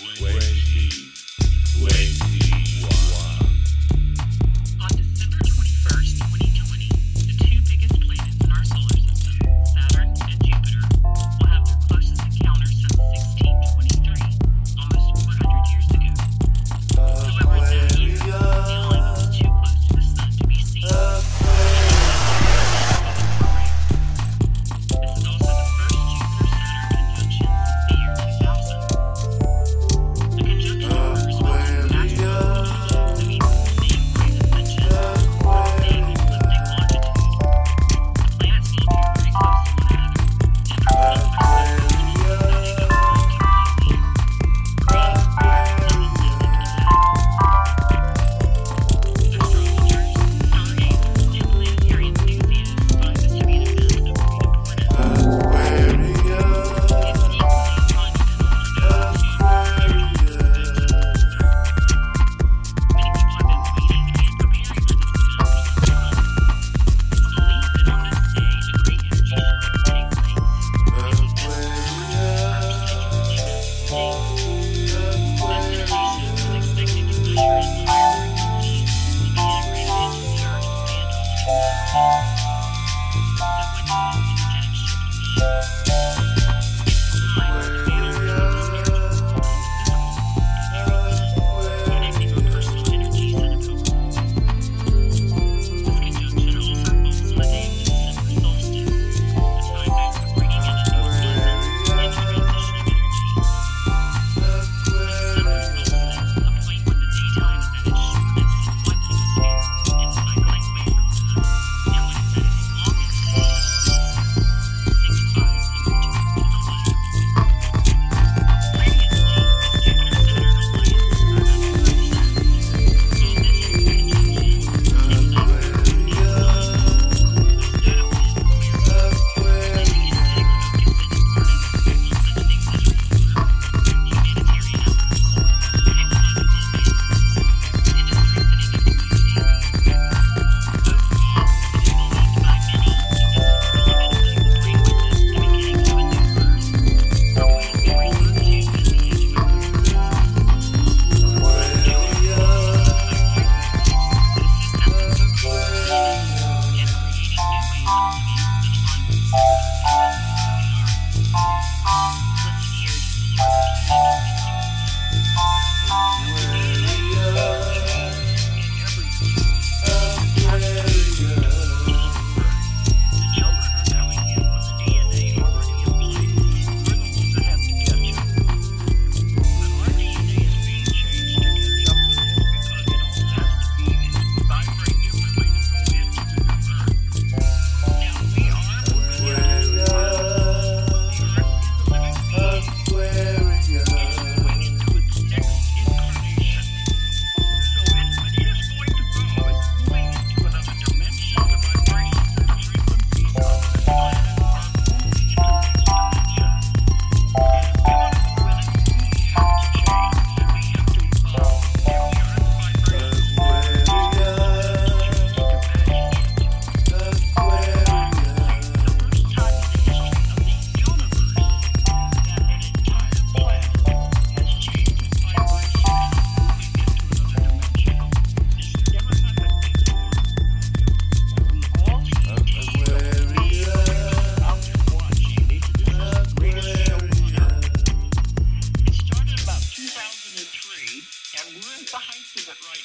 Wait.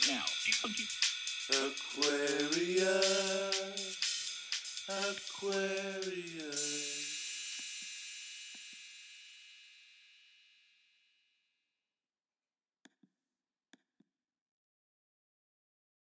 now. Aquarius.